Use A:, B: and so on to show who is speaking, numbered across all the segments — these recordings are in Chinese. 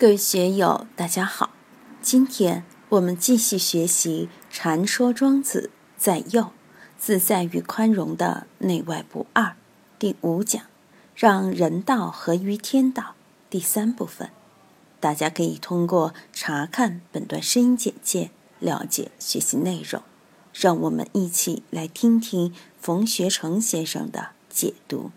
A: 各位学友，大家好。今天我们继续学习《禅说庄子在右自在与宽容的内外不二》第五讲，让人道合于天道第三部分。大家可以通过查看本段声音简介了解学习内容。让我们一起来听听冯学成先生的解读。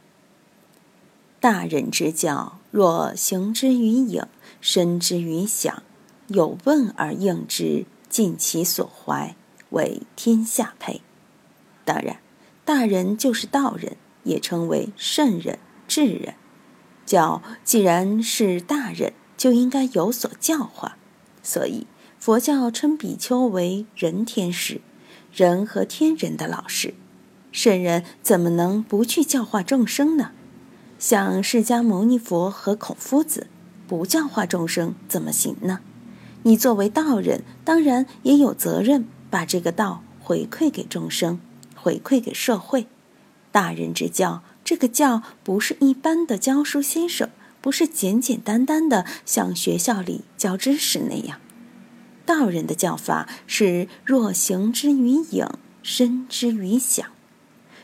A: 大人之教，若行之于影，身之于响，有问而应之，尽其所怀，为天下配。当然，大人就是道人，也称为圣人、智人。教既然是大人，就应该有所教化。所以，佛教称比丘为人天师，人和天人的老师。圣人怎么能不去教化众生呢？像释迦牟尼佛和孔夫子，不教化众生怎么行呢？你作为道人，当然也有责任把这个道回馈给众生，回馈给社会。大人之教，这个教不是一般的教书先生，不是简简单单的像学校里教知识那样。道人的教法是若行之于影，身之于想。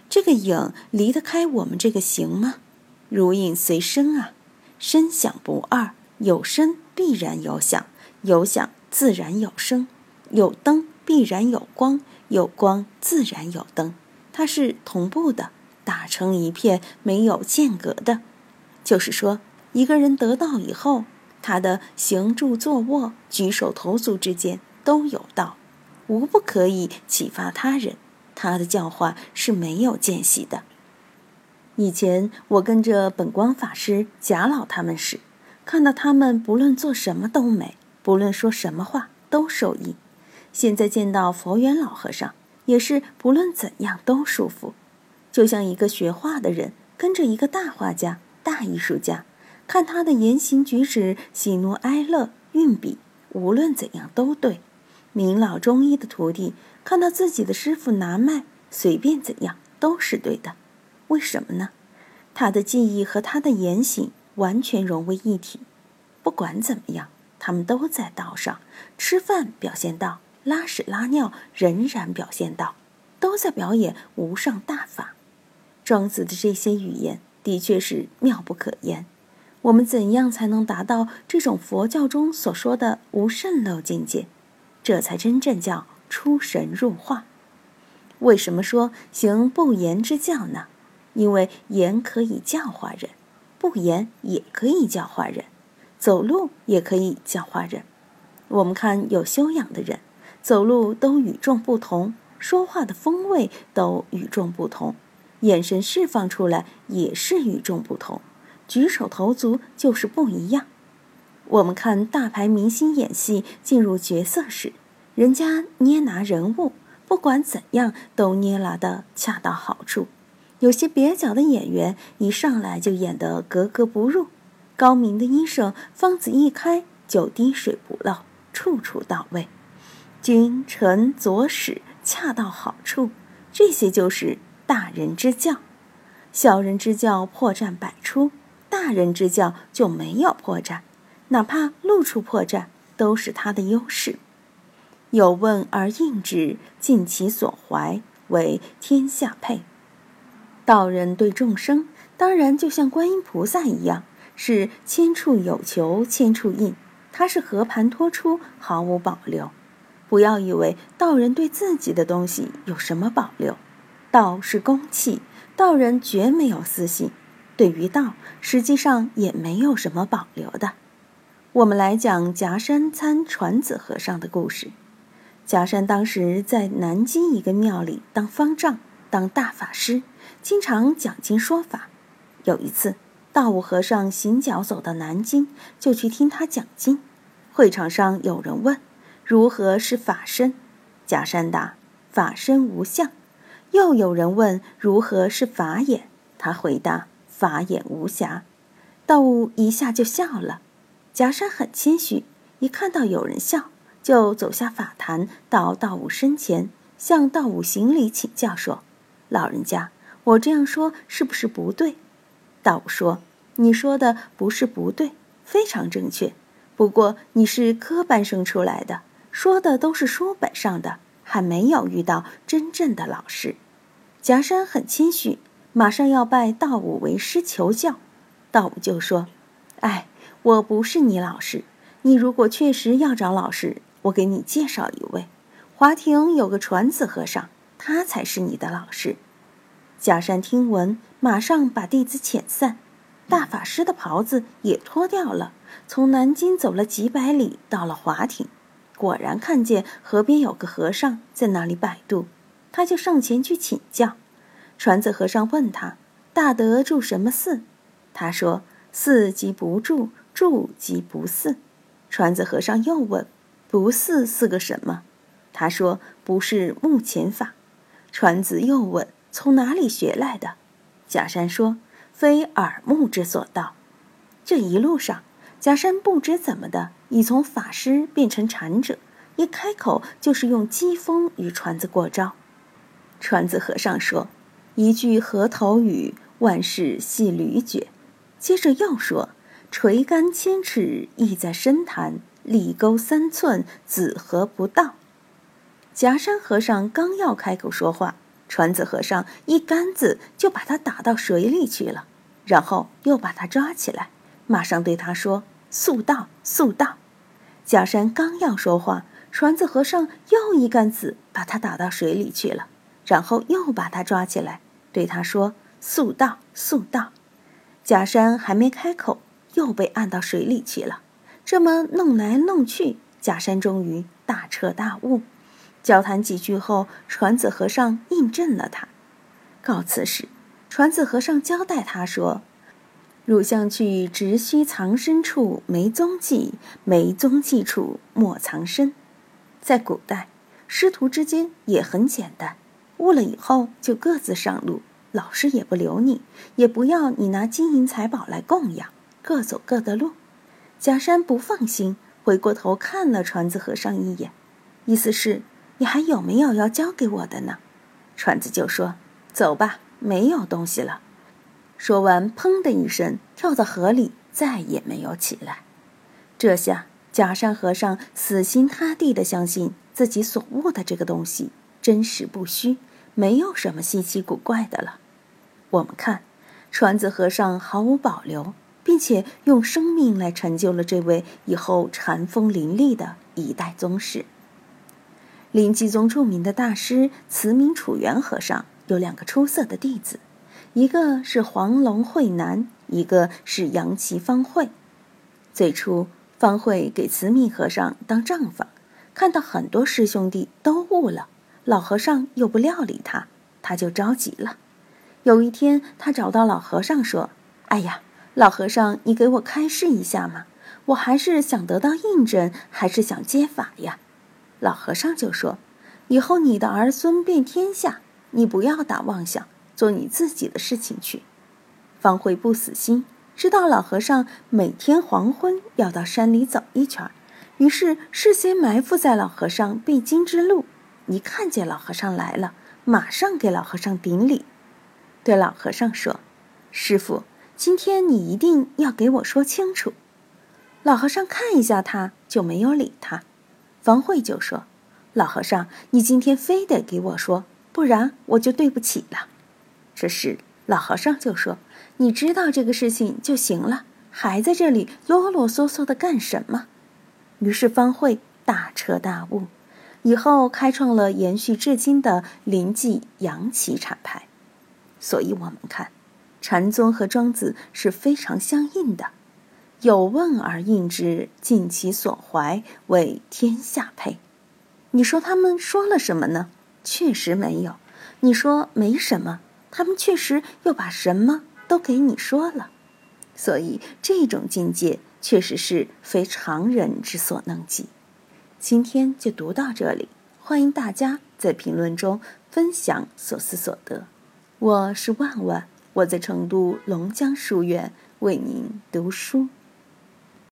A: 这个影离得开我们这个行吗？如影随身啊，声响不二，有声必然有响，有响自然有声，有灯必然有光，有光自然有灯，它是同步的，打成一片，没有间隔的。就是说，一个人得道以后，他的行住坐卧、举手投足之间都有道，无不可以启发他人。他的教化是没有间隙的。以前我跟着本光法师、贾老他们时，看到他们不论做什么都美，不论说什么话都受益。现在见到佛缘老和尚，也是不论怎样都舒服，就像一个学画的人跟着一个大画家、大艺术家，看他的言行举止、喜怒哀乐、运笔，无论怎样都对。明老中医的徒弟看到自己的师傅拿脉，随便怎样都是对的。为什么呢？他的记忆和他的言行完全融为一体。不管怎么样，他们都在道上。吃饭表现道，拉屎拉尿仍然表现道，都在表演无上大法。庄子的这些语言的确是妙不可言。我们怎样才能达到这种佛教中所说的无渗漏境界？这才真正叫出神入化。为什么说行不言之教呢？因为言可以教化人，不言也可以教化人，走路也可以教化人。我们看有修养的人，走路都与众不同，说话的风味都与众不同，眼神释放出来也是与众不同，举手投足就是不一样。我们看大牌明星演戏进入角色时，人家捏拿人物，不管怎样都捏拿的恰到好处。有些蹩脚的演员一上来就演得格格不入，高明的医生方子一开就滴水不漏，处处到位，君臣佐使恰到好处，这些就是大人之教。小人之教破绽百出，大人之教就没有破绽，哪怕露出破绽都是他的优势。有问而应之，尽其所怀，为天下配。道人对众生，当然就像观音菩萨一样，是千处有求千处应，他是和盘托出，毫无保留。不要以为道人对自己的东西有什么保留，道是公器，道人绝没有私心。对于道，实际上也没有什么保留的。我们来讲夹山参传子和尚的故事。夹山当时在南京一个庙里当方丈。当大法师，经常讲经说法。有一次，道悟和尚行脚走到南京，就去听他讲经。会场上有人问：“如何是法身？”假山答：“法身无相。”又有人问：“如何是法眼？”他回答：“法眼无瑕。”道悟一下就笑了。假山很谦虚，一看到有人笑，就走下法坛，到道悟身前，向道悟行礼请教说。老人家，我这样说是不是不对？道悟说：“你说的不是不对，非常正确。不过你是科班生出来的，说的都是书本上的，还没有遇到真正的老师。贾山很谦虚，马上要拜道武为师求教。道武就说：“哎，我不是你老师。你如果确实要找老师，我给你介绍一位。华亭有个传子和尚，他才是你的老师。”假山听闻，马上把弟子遣散，大法师的袍子也脱掉了，从南京走了几百里，到了华亭，果然看见河边有个和尚在那里摆渡，他就上前去请教。传子和尚问他：“大德住什么寺？”他说：“寺即不住，住即不寺。”传子和尚又问：“不寺是个什么？”他说：“不是目前法。”船子又问。从哪里学来的？假山说：“非耳目之所到。”这一路上，假山不知怎么的，已从法师变成禅者，一开口就是用讥讽与船子过招。船子和尚说：“一句河头语，万事系屡绝。”接着又说：“垂竿千尺，意在深潭；立钩三寸，子何不到？”假山和尚刚要开口说话。传子和尚一竿子就把他打到水里去了，然后又把他抓起来，马上对他说：“速到，速到！”假山刚要说话，传子和尚又一竿子把他打到水里去了，然后又把他抓起来，对他说：“速到，速到！”假山还没开口，又被按到水里去了。这么弄来弄去，假山终于大彻大悟。交谈几句后，传子和尚印证了他。告辞时，传子和尚交代他说：“汝向去直须藏身处没踪迹，没踪迹处莫藏身。”在古代，师徒之间也很简单，悟了以后就各自上路，老师也不留你，也不要你拿金银财宝来供养，各走各的路。假山不放心，回过头看了传子和尚一眼，意思是。你还有没有要交给我的呢？船子就说：“走吧，没有东西了。”说完，砰的一声跳到河里，再也没有起来。这下，假山和尚死心塌地的相信自己所悟的这个东西真实不虚，没有什么稀奇古怪的了。我们看，传子和尚毫无保留，并且用生命来成就了这位以后禅风林立的一代宗师。临济宗著名的大师慈明楚元和尚有两个出色的弟子，一个是黄龙慧南，一个是杨岐方慧。最初，方慧给慈明和尚当账房，看到很多师兄弟都悟了，老和尚又不料理他，他就着急了。有一天，他找到老和尚说：“哎呀，老和尚，你给我开示一下嘛，我还是想得到印证，还是想接法呀？”老和尚就说：“以后你的儿孙遍天下，你不要打妄想，做你自己的事情去。”方慧不死心，知道老和尚每天黄昏要到山里走一圈，于是事先埋伏在老和尚必经之路。一看见老和尚来了，马上给老和尚顶礼，对老和尚说：“师傅，今天你一定要给我说清楚。”老和尚看一下他，就没有理他。方慧就说：“老和尚，你今天非得给我说，不然我就对不起了。”这时老和尚就说：“你知道这个事情就行了，还在这里啰啰嗦嗦的干什么？”于是方慧大彻大悟，以后开创了延续至今的临济杨岐禅派。所以我们看，禅宗和庄子是非常相应的。有问而应之，尽其所怀，为天下配。你说他们说了什么呢？确实没有。你说没什么，他们确实又把什么都给你说了。所以这种境界确实是非常人之所能及。今天就读到这里，欢迎大家在评论中分享所思所得。我是万万，我在成都龙江书院为您读书。